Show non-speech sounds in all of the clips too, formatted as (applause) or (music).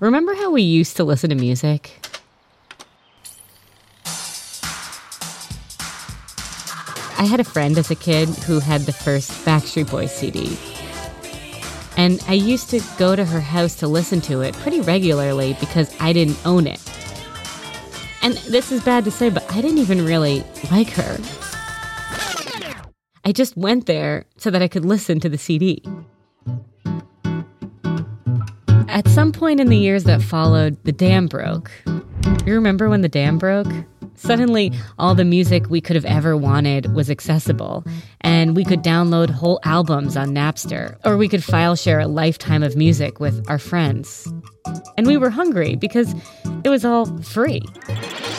Remember how we used to listen to music? I had a friend as a kid who had the first Backstreet Boys CD. And I used to go to her house to listen to it pretty regularly because I didn't own it. And this is bad to say, but I didn't even really like her. I just went there so that I could listen to the CD. At some point in the years that followed, the dam broke. You remember when the dam broke? Suddenly, all the music we could have ever wanted was accessible, and we could download whole albums on Napster, or we could file share a lifetime of music with our friends. And we were hungry because it was all free.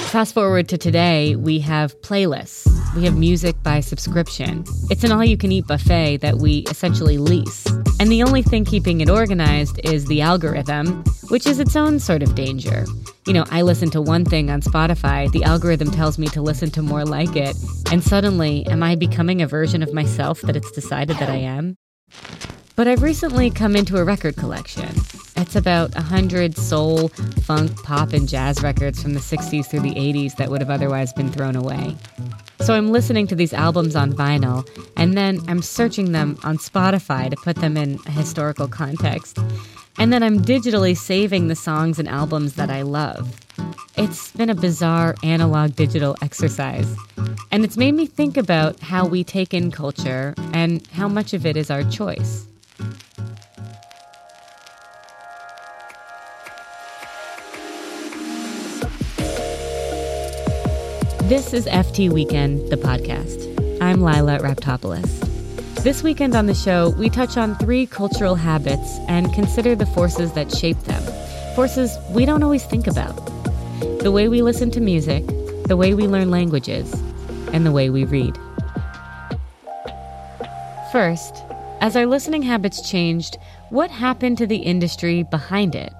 Fast forward to today, we have playlists. We have music by subscription. It's an all you can eat buffet that we essentially lease. And the only thing keeping it organized is the algorithm, which is its own sort of danger. You know, I listen to one thing on Spotify, the algorithm tells me to listen to more like it, and suddenly, am I becoming a version of myself that it's decided that I am? But I've recently come into a record collection. It's about 100 soul, funk, pop, and jazz records from the 60s through the 80s that would have otherwise been thrown away. So I'm listening to these albums on vinyl, and then I'm searching them on Spotify to put them in a historical context. And then I'm digitally saving the songs and albums that I love. It's been a bizarre analog digital exercise. And it's made me think about how we take in culture and how much of it is our choice. This is FT Weekend, the podcast. I'm Lila Raptopoulos. This weekend on the show, we touch on three cultural habits and consider the forces that shape them. Forces we don't always think about. The way we listen to music, the way we learn languages, and the way we read. First, as our listening habits changed, what happened to the industry behind it?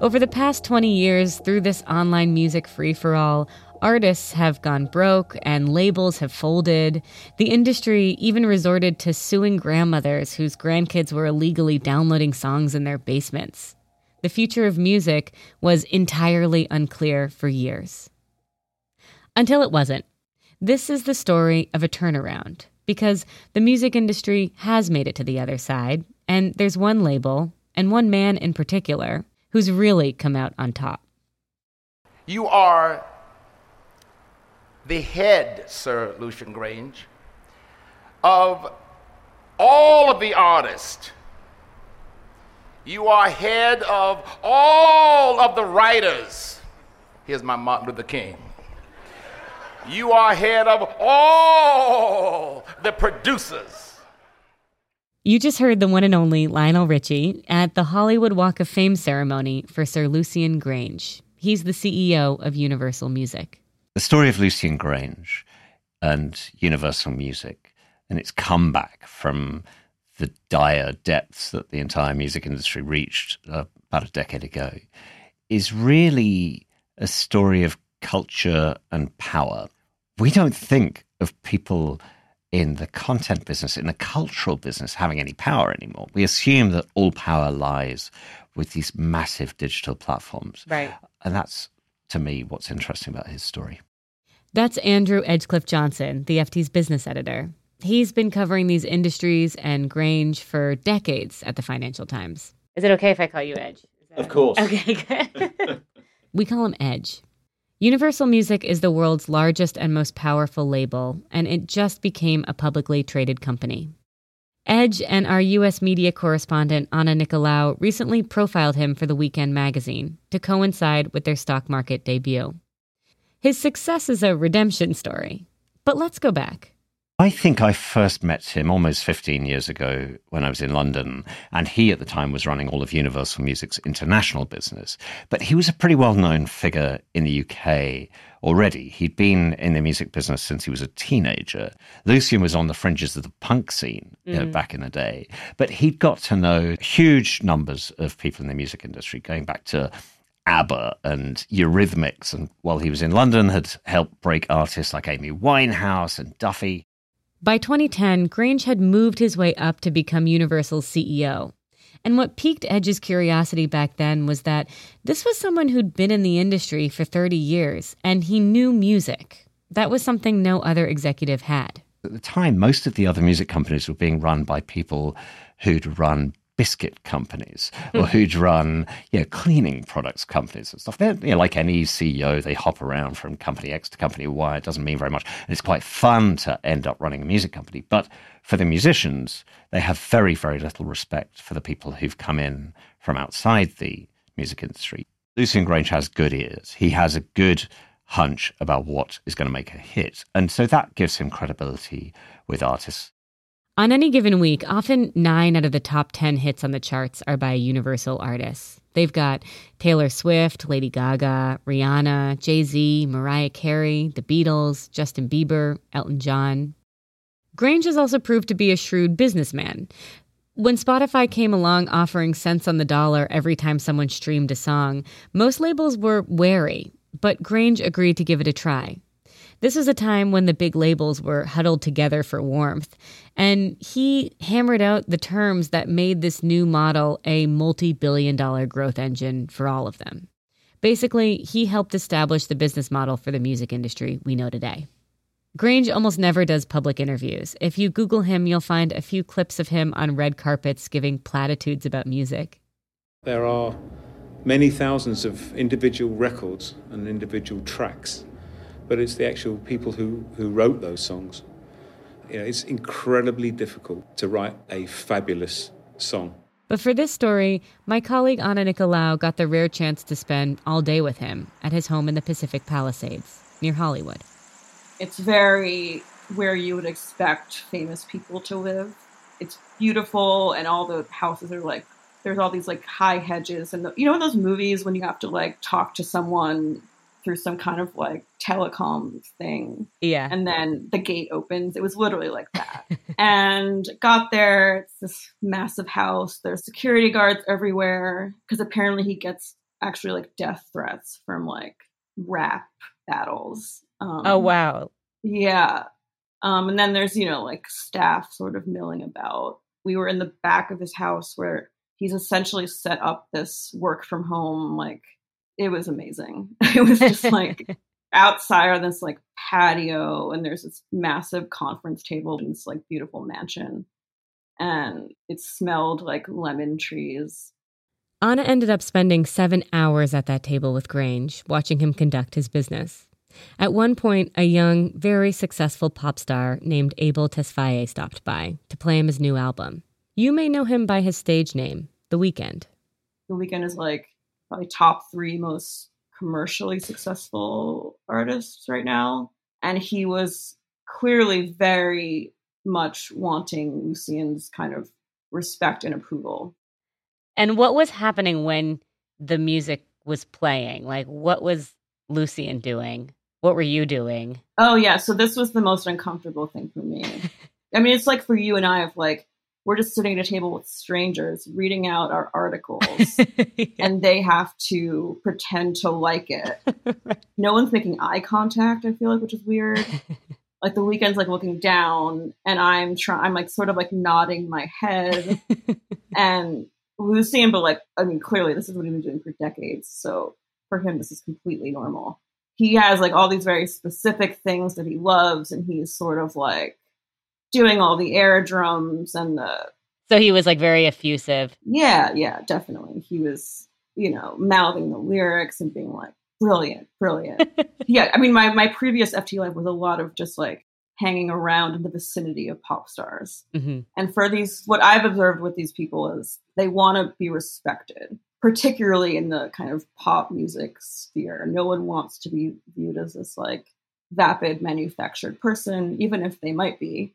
Over the past 20 years, through this online music free for all, Artists have gone broke and labels have folded. The industry even resorted to suing grandmothers whose grandkids were illegally downloading songs in their basements. The future of music was entirely unclear for years. Until it wasn't. This is the story of a turnaround because the music industry has made it to the other side, and there's one label, and one man in particular, who's really come out on top. You are the head, Sir Lucian Grainge, of all of the artists. You are head of all of the writers. Here's my Martin Luther King. You are head of all the producers. You just heard the one and only Lionel Richie at the Hollywood Walk of Fame ceremony for Sir Lucian Grainge. He's the CEO of Universal Music the story of Lucian Grainge and Universal Music and its comeback from the dire depths that the entire music industry reached uh, about a decade ago is really a story of culture and power. We don't think of people in the content business, in the cultural business, having any power anymore. We assume that all power lies with these massive digital platforms. Right. And that's to me what's interesting about his story. That's Andrew Edgecliffe Johnson, the FT's business editor. He's been covering these industries and Grainge for decades at the Financial Times. Is it okay if I call you Edge? Of course. Okay, good. (laughs) we call him Edge. Universal Music is the world's largest and most powerful label, and it just became a publicly traded company. Edge and our U.S. media correspondent Anna Nicolaou recently profiled him for the Weekend magazine to coincide with their stock market debut. His success is a redemption story. But let's go back. I think I first met him almost 15 years ago when I was in London, and he at the time was running all of Universal Music's international business. But he was a pretty well known figure in the UK already. He'd been in the music business since he was a teenager. Lucian was on the fringes of the punk scene mm. you know, mm. back in the day, but he'd got to know huge numbers of people in the music industry, going back to ABBA and Eurythmics, and while he was in London, had helped break artists like Amy Winehouse and Duffy. By 2010, Grainge had moved his way up to become Universal's CEO. And what piqued Edge's curiosity back then was that this was someone who'd been in the industry for 30 years and he knew music. That was something no other executive had. At the time, most of the other music companies were being run by people who'd run biscuit companies or hmm. who'd run you know, cleaning products companies and stuff. They're you know, like any CEO, they hop around from company X to company Y. It doesn't mean very much. And it's quite fun to end up running a music company. But for the musicians, they have very, very little respect for the people who've come in from outside the music industry. Lucian Grainge has good ears. He has a good hunch about what is going to make a hit. And so that gives him credibility with artists. On any given week, often nine out of the top 10 hits on the charts are by Universal artists. They've got Taylor Swift, Lady Gaga, Rihanna, Jay Z, Mariah Carey, The Beatles, Justin Bieber, Elton John. Grainge has also proved to be a shrewd businessman. When Spotify came along offering cents on the dollar every time someone streamed a song, most labels were wary, but Grainge agreed to give it a try. This was a time when the big labels were huddled together for warmth, and he hammered out the terms that made this new model a multi billion dollar growth engine for all of them. Basically, he helped establish the business model for the music industry we know today. Grainge almost never does public interviews. If you Google him, you'll find a few clips of him on red carpets giving platitudes about music. There are many thousands of individual records and individual tracks but it's the actual people who, who wrote those songs. You know, it's incredibly difficult to write a fabulous song. But for this story, my colleague Anna Nicolaou got the rare chance to spend all day with him at his home in the Pacific Palisades near Hollywood. It's very where you would expect famous people to live. It's beautiful, and all the houses are like there's all these like high hedges, and the, you know in those movies when you have to like talk to someone through some kind of like telecom thing. Yeah. And then the gate opens. It was literally like that. (laughs) and got there. It's this massive house. There's security guards everywhere because apparently he gets actually like death threats from like rap battles. Um, oh, wow. Yeah. Um, and then there's, you know, like staff sort of milling about. We were in the back of his house where he's essentially set up this work from home like it was amazing. (laughs) It was just (laughs) like outside on this like patio, and there's this massive conference table in this like beautiful mansion, and it smelled like lemon trees. Anna ended up spending seven hours at that table with Grainge, watching him conduct his business. At one point, a young, very successful pop star named Abel Tesfaye stopped by to play him his new album. You may know him by his stage name, The Weeknd. The Weeknd is like probably top three most commercially successful artists right now. And he was clearly very much wanting Lucian's kind of respect and approval. And what was happening when the music was playing? Like, what was Lucian doing? What were you doing? Oh, yeah. So, this was the most uncomfortable thing for me. (laughs) I mean, it's like for you and I, of like, we're just sitting at a table with strangers reading out our articles (laughs) yeah. and they have to pretend to like it. (laughs) No one's making eye contact i feel like which is weird. (laughs) Like the Weeknd's like looking down and i'm trying i'm like sort of like nodding my head. And lucian but like i mean clearly this is what he's been doing for decades so for him this is completely normal. He has like all these very specific things that he loves and he's sort of like doing all the air drums and the so he was like very effusive. Yeah yeah definitely. He was you know mouthing the lyrics and being like brilliant brilliant. (laughs) Yeah i mean my my previous ft life was a lot of just like hanging around in the vicinity of pop stars. Mm-hmm. and for these what i've observed with these people is they want to be respected particularly in the kind of pop music sphere. No one wants to be viewed as this like vapid manufactured person even if they might be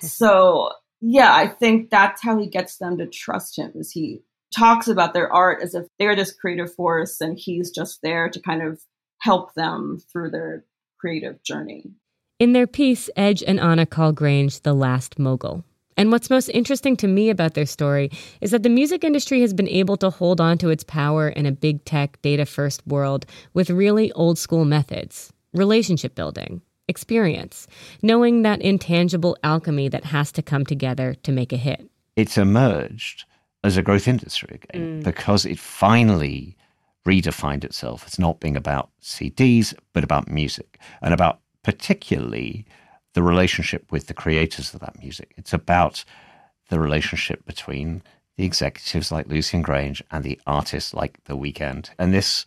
so yeah, I think that's how he gets them to trust him is he talks about their art as if they're this creative force and he's just there to kind of help them through their creative journey. In their piece, Edge and Anna call Grainge the last mogul. And what's most interesting to me about their story is that the music industry has been able to hold on to its power in a big tech, data first world with really old school methods relationship building, experience, knowing that intangible alchemy that has to come together to make a hit. It's emerged as a growth industry again Mm. because it finally redefined itself as not being about CDs, but about music and about particularly the relationship with the creators of that music. It's about the relationship between the executives like Lucian Grainge and the artists like The Weeknd. And this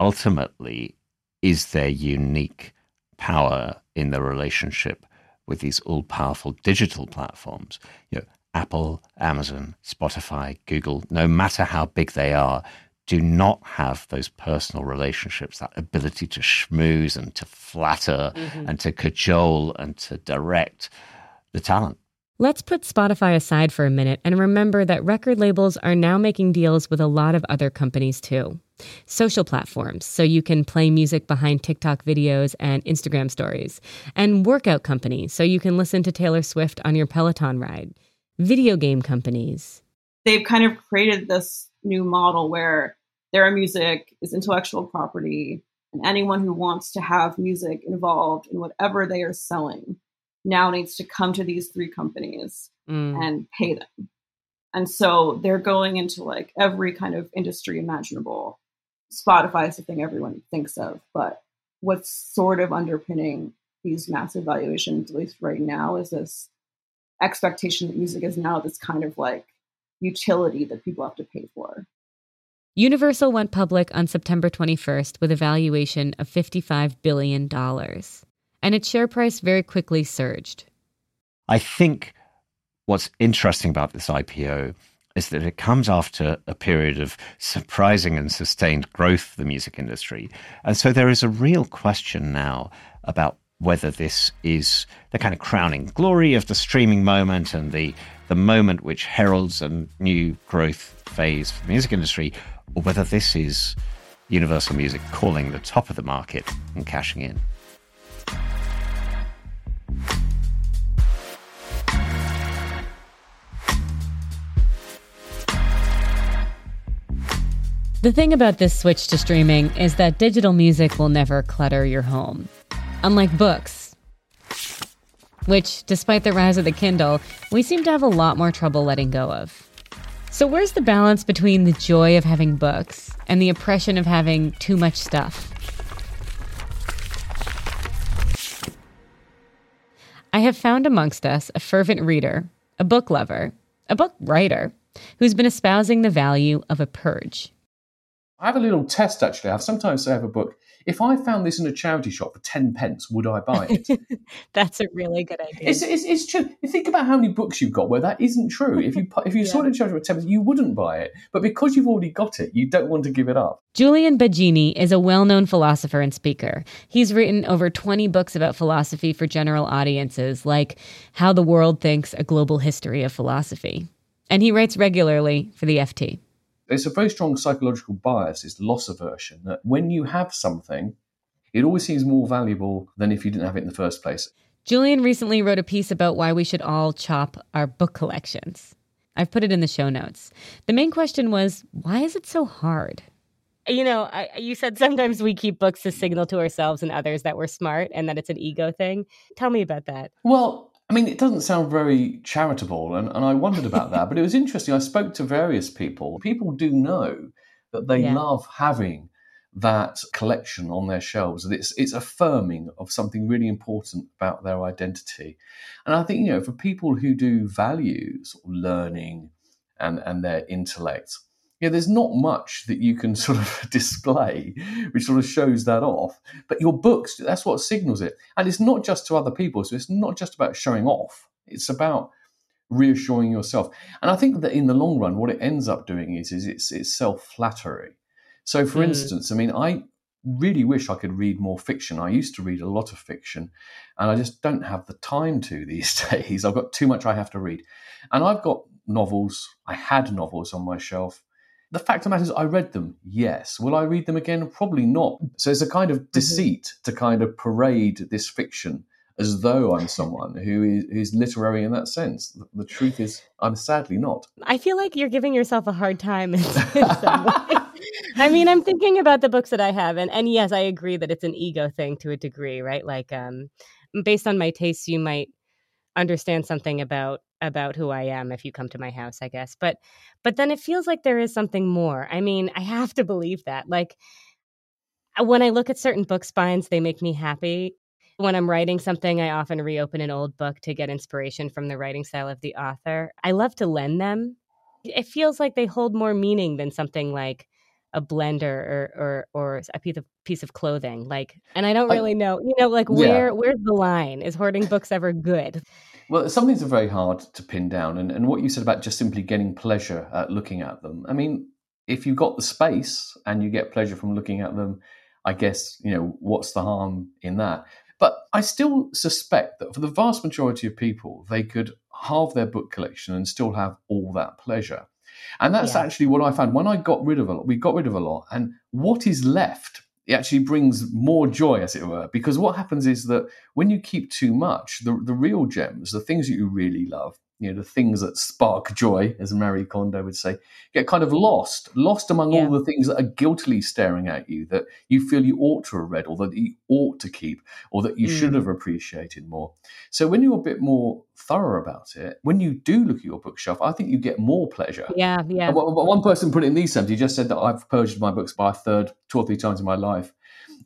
ultimately is their unique power in the relationship with these all powerful digital platforms. You know, Apple, Amazon, Spotify, Google, no matter how big they are, do not have those personal relationships, that ability to schmooze and to flatter mm-hmm. and to cajole and to direct the talent. Let's put Spotify aside for a minute and remember that record labels are now making deals with a lot of other companies too. Social platforms, so you can play music behind TikTok videos and Instagram stories, and workout companies, so you can listen to Taylor Swift on your Peloton ride. Video game companies. They've kind of created this new model where their music is intellectual property, and anyone who wants to have music involved in whatever they are selling now needs to come to these three companies Mm. and pay them. And so they're going into like every kind of industry imaginable. Spotify is the thing everyone thinks of, but what's sort of underpinning these massive valuations, at least right now, is this expectation that music is now this kind of like utility that people have to pay for. Universal went public on September 21st with a valuation of $55 billion, and its share price very quickly surged. I think what's interesting about this IPO is that it comes after a period of surprising and sustained growth for the music industry. And so there is a real question now about whether this is the kind of crowning glory of the streaming moment and the, the moment which heralds a new growth phase for the music industry, or whether this is Universal Music calling the top of the market and cashing in. The thing about this switch to streaming is that digital music will never clutter your home. Unlike books, which, despite the rise of the Kindle, we seem to have a lot more trouble letting go of. So, where's the balance between the joy of having books and the oppression of having too much stuff? I have found amongst us a fervent reader, a book lover, a book writer, who's been espousing the value of a purge. I have a little test actually. I sometimes say I have a book. If I found this in a charity shop for 10 pence, would I buy it? (laughs) That's a really good idea. it's, it's, it's true. You think about how many books you've got where that isn't true. If you if you (laughs) saw it in a charity shop for 10 pence, you wouldn't buy it. But because you've already got it, you don't want to give it up. Julian Baggini is a well known philosopher and speaker. He's written over 20 books about philosophy for general audiences, like How the World Thinks a Global History of Philosophy. And he writes regularly for the FT. There's a very strong psychological bias, it's loss aversion, that when you have something, it always seems more valuable than if you didn't have it in the first place. Julian recently wrote a piece about why we should all chop our book collections. I've put it in the show notes. The main question was why is it so hard? You know, I, you said sometimes we keep books to signal to ourselves and others that we're smart and that it's an ego thing. Tell me about that. Well, I mean, it doesn't sound very charitable, and, and I wondered about that. But it was (laughs) interesting. I spoke to various people. People do know that they Yeah. love having that collection on their shelves. And it's it's affirming of something really important about their identity. And I think you know, for people who do value sort of learning and and their intellect, yeah, there's not much that you can (laughs) sort of display which sort of shows that off. But your books, that's what signals it. And it's not just to other people. So it's not just about showing off. It's about reassuring yourself. And I think that in the long run, what it ends up doing is, is it's, it's self flattery. So, for Mm. instance, I mean, I really wish I could read more fiction. I used to read a lot of fiction, and I just don't have the time to (laughs) these days. I've got too much I have to read. And I've got novels, I had novels on my shelf. The fact of the matter is, I read them, yes. Will I read them again? Probably not. So it's a kind of deceit to kind of parade this fiction as though I'm someone who is, who's literary in that sense. The, the truth is, I'm sadly not. I feel like you're giving yourself a hard time in, in (laughs) some way. I mean, I'm thinking about the books that I have, and, and yes, I agree that it's an ego thing to a degree, right? Like, um, based on my tastes, you might understand something about about who I am if you come to my house, I guess. But but then it feels like there is something more. I mean, I have to believe that. Like uh, when I look at certain book spines, they make me happy. When I'm writing something, I often reopen an old book to get inspiration from the writing style of the author. I love to lend them. It feels like they hold more meaning than something like a blender or or or a piece of piece of clothing. Like, and I don't really know, you know, like where yeah. where's the line? Is hoarding books ever good? Well, some things are very hard to pin down, and and what you said about just simply getting pleasure at looking at them. I mean, if you've got the space and you get pleasure from looking at them, I guess you know what's the harm in that. But I still suspect that for the vast majority of people, they could halve their book collection and still have all that pleasure. And that's yeah. actually what I found when I got rid of a lot. We got rid of a lot, and what is left it actually brings more joy, as it were, because what happens is that when you keep too much, the, the real gems, the things that you really love, you know, the things that spark joy, as Marie Kondo would say, get kind of lost, lost among yeah. all the things that are guiltily staring at you that you feel you ought to have read or that you ought to keep or that you mm. should have appreciated more. So when you're a bit more thorough about it, when you do look at your bookshelf, I think you get more pleasure. Yeah, yeah. And one person put it in these terms. He just said that I've purged my books by a third, two or three times in my life,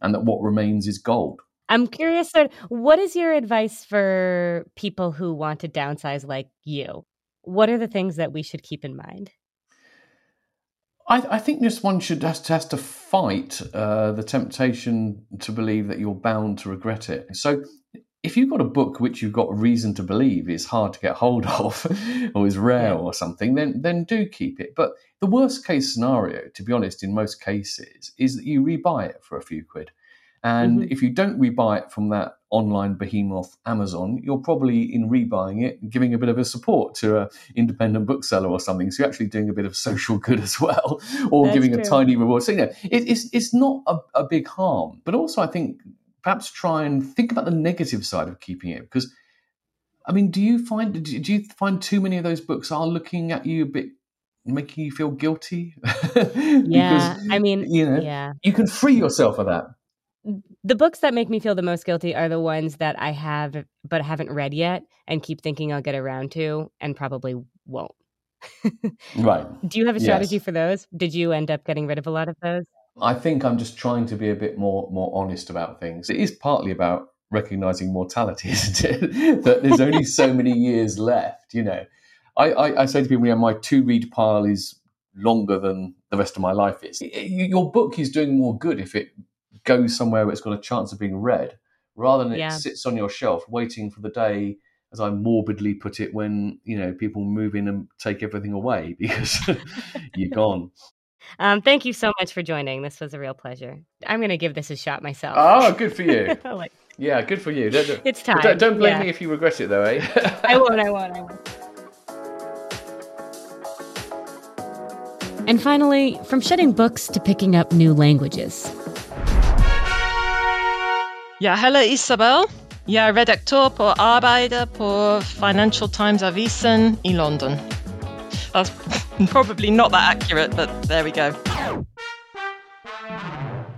and that what remains is gold. I'm curious, what is your advice for people who want to downsize like you? What are the things that we should keep in mind? I, I think just one should has to, has to fight uh, the temptation to believe that you're bound to regret it. So, if you've got a book which you've got reason to believe is hard to get hold (laughs) of or is rare or something, then then do keep it. But the worst case scenario, to be honest, in most cases, is that you rebuy it for a few quid. And mm-hmm. if you don't rebuy it from that online behemoth Amazon, you're probably in rebuying it giving a bit of a support to an independent bookseller or something. So you're actually doing a bit of social (laughs) good as well, or That's giving true. a tiny reward. So you know, it, it's it's not a, a big harm, but also I think perhaps try and think about the negative side of keeping it because. I mean, do you find do you find too many of those books are looking at you a bit making you feel guilty? (laughs) because, yeah, I mean, you know, yeah. you can free yourself of that the books that make me feel the most guilty are the ones that I have but haven't read yet and keep thinking I'll get around to and probably won't. (laughs) right. Do you have a strategy yes. for those? Did you end up getting rid of a lot of those? I think I'm just trying to be a bit more more honest about things. It is partly about recognizing mortality, (laughs) isn't it? that there's (laughs) only so many years left. You know, I, I, I say to people, yeah, my to read pile is longer than the rest of my life is. Your book is doing more good if it goes somewhere where it's got a chance of being read, rather than yeah. it sits on your shelf waiting for the day, as I morbidly put it, when you know people move in and take everything away (laughs) because you're gone. Um, thank you so much for joining. This was a real pleasure. I'm going to give this a shot myself. Oh, good for you. (laughs) like, yeah, good for you. Don't, it's time. Don't, don't blame yeah. me if you regret it, though, eh? (laughs) I won't. I won't. I won't. And finally, from shedding books to picking up new languages. Jeg heller Isabel. Jeg er redaktør på Arbejder på Financial Times Avisen i London. That's (laughs) probably not that accurate, but there we go.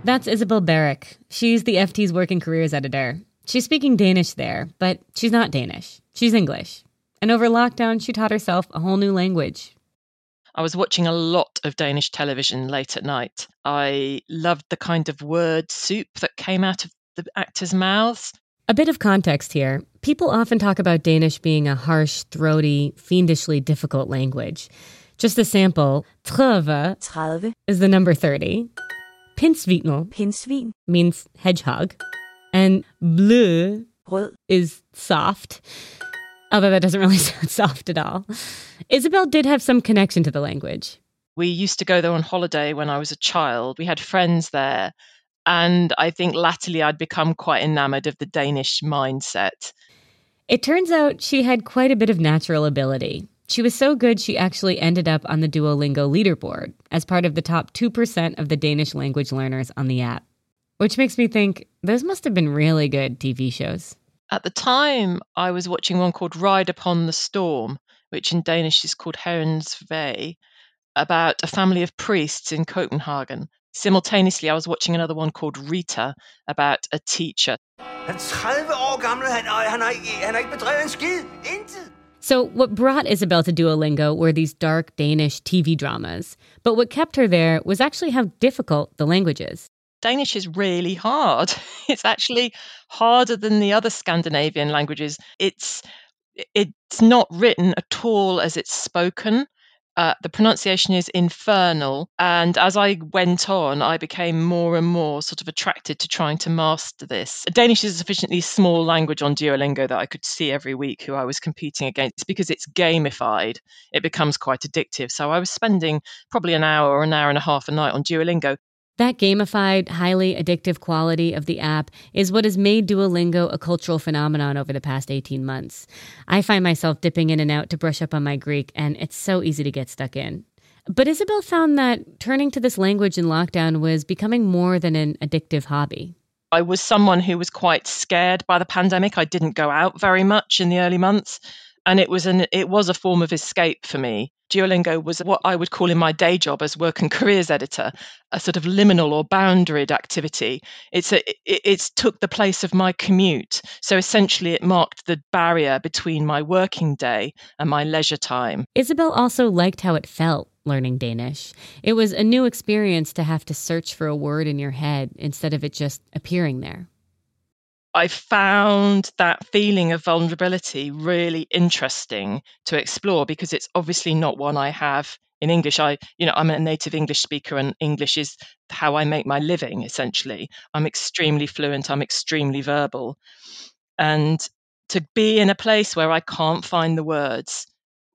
That's Isabel Berwick. She's the FT's working careers editor. She's speaking Danish there, but she's not Danish. She's English. And over lockdown, she taught herself a whole new language. I was watching a lot of Danish television late at night. I loved the kind of word soup that came out of the actors' mouths. A bit of context here. People often talk about Danish being a harsh, throaty, fiendishly difficult language. Just a sample, 30, 30. is the number 30. Pindsvinel Pindsvin means hedgehog. And bleu Rød. is soft. Although that doesn't really (laughs) sound soft at all. Isabel did have some connection to the language. We used to go there on holiday when I was a child. We had friends there and I think latterly I'd become quite enamored of the Danish mindset. It turns out she had quite a bit of natural ability. She was so good, she actually ended up on the Duolingo leaderboard as part of the top 2% of the Danish language learners on the app. Which makes me think those must have been really good TV shows. At the time, I was watching one called Ride Upon the Storm, which in Danish is called Herrens Vej, about a family of priests in Copenhagen Simultaneously, I was watching another one called Rita about a teacher. So, what brought Isabel to Duolingo were these dark Danish TV dramas. But what kept her there was actually how difficult the language is. Danish is really hard. (laughs) It's actually harder than the other Scandinavian languages. It's it's not written at all as it's spoken. Uh, the pronunciation is infernal. And as I went on, I became more and more sort of attracted to trying to master this. Danish is a sufficiently small language on Duolingo that I could see every week who I was competing against. Because it's gamified, it becomes quite addictive. So I was spending probably an hour or an hour and a half a night on Duolingo. That gamified, highly addictive quality of the app is what has made Duolingo a cultural phenomenon over the past 18 months. I find myself dipping in and out to brush up on my Greek, and it's so easy to get stuck in. But Isabel found that turning to this language in lockdown was becoming more than an addictive hobby. I was someone who was quite scared by the pandemic. I didn't go out very much in the early months and it was an it was a form of escape for me. Duolingo was what I would call in my day job as work and careers editor, a sort of liminal or boundaried activity. It's a, it, it's took the place of my commute. So essentially, it marked the barrier between my working day and my leisure time. Isabel also liked how it felt learning Danish. It was a new experience to have to search for a word in your head instead of it just appearing there. I found that feeling of vulnerability really interesting to explore because it's obviously not one I have in English. I, you know, I'm a native English speaker and English is how I make my living essentially. I'm extremely fluent, I'm extremely verbal. And to be in a place where I can't find the words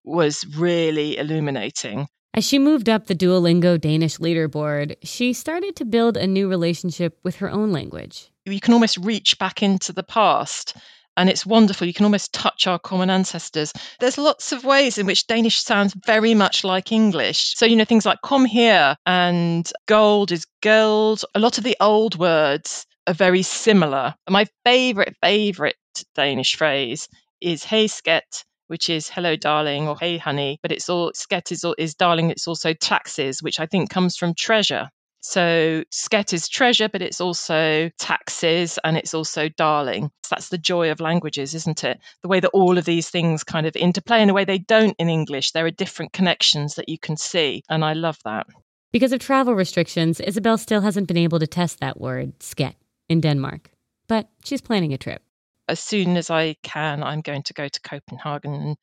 was really illuminating. As she moved up the Duolingo Danish leaderboard, she started to build a new relationship with her own language you can almost reach back into the past and it's wonderful. You can almost touch our common ancestors. There's lots of ways in which Danish sounds very much like English. So, you know, things like come here and gold is gold. A lot of the old words are very similar. My favorite, favorite Danish phrase is hey skat, which is hello darling or hey honey, but it's all skat is, is darling. It's also taxes, which I think comes from treasure. So Skat is treasure, but it's also taxes and it's also darling. So that's the joy of languages, isn't it? The way that all of these things kind of interplay in a way they don't in English. There are different connections that you can see. And I love that. Because of travel restrictions, Isabel still hasn't been able to test that word, Skat, in Denmark. But she's planning a trip. As soon as I can, I'm going to go to Copenhagen and,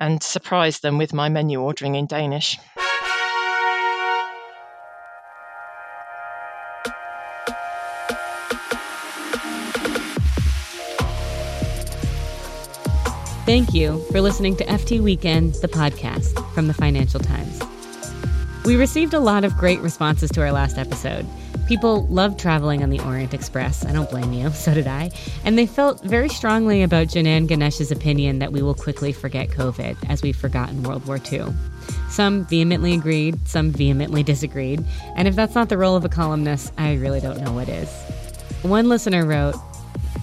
and surprise them with my menu ordering in Danish. Thank you for listening to FT Weekend, the podcast from the Financial Times. We received a lot of great responses to our last episode. People loved traveling on the Orient Express. I don't blame you, (laughs) so did I. And they felt very strongly about Janan Ganesh's opinion that we will quickly forget COVID, as we've forgotten World War II. Some vehemently agreed, some vehemently disagreed. And if that's not the role of a columnist, I really don't know what is. One listener wrote,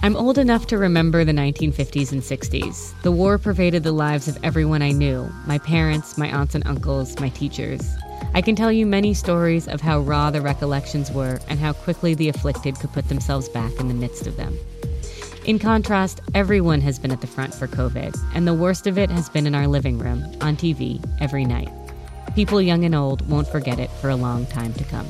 I'm old enough to remember the 1950s and 60s. The war pervaded the lives of everyone I knew my parents, my aunts and uncles, my teachers. I can tell you many stories of how raw the recollections were and how quickly the afflicted could put themselves back in the midst of them. In contrast, everyone has been at the front for COVID, and the worst of it has been in our living room, on TV, every night. People young and old won't forget it for a long time to come.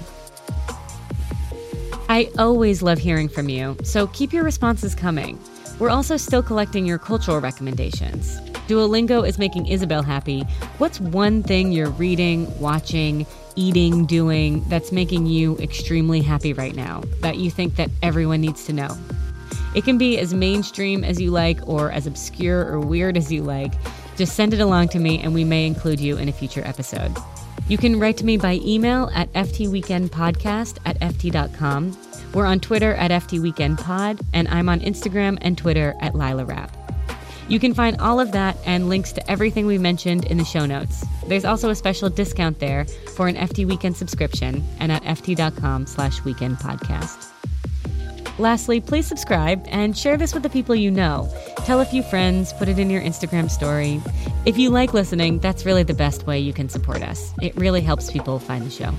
I always love hearing from you, so keep your responses coming. We're also still collecting your cultural recommendations. Duolingo is making Isabel happy. What's one thing you're reading, watching, eating, doing that's making you extremely happy right now that you think that everyone needs to know? It can be as mainstream as you like or as obscure or weird as you like. Just send it along to me and we may include you in a future episode. You can write to me by email at ftweekendpodcast at ft.com. We're on Twitter at ftweekendpod, and I'm on Instagram and Twitter at Lila Rapp. You can find all of that and links to everything we mentioned in the show notes. There's also a special discount there for an FT Weekend subscription and at ft.com slash weekend podcast. Lastly, please subscribe and share this with the people you know. Tell a few friends, put it in your Instagram story. If you like listening, that's really the best way you can support us. It really helps people find the show.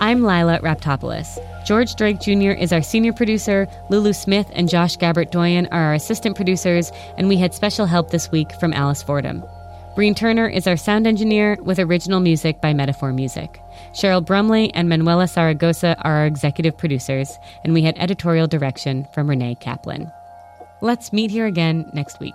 I'm Lila Raptopoulos. George Drake Jr. is our senior producer, Lulu Smith and Josh Gabert Doyon are our assistant producers, and we had special help this week from Alice Fordham. Breen Turner is our sound engineer with original music by Metaphor Music. Cheryl Brumley and Manuela Saragosa are our executive producers, and we had editorial direction from Renee Kaplan. Let's meet here again next week.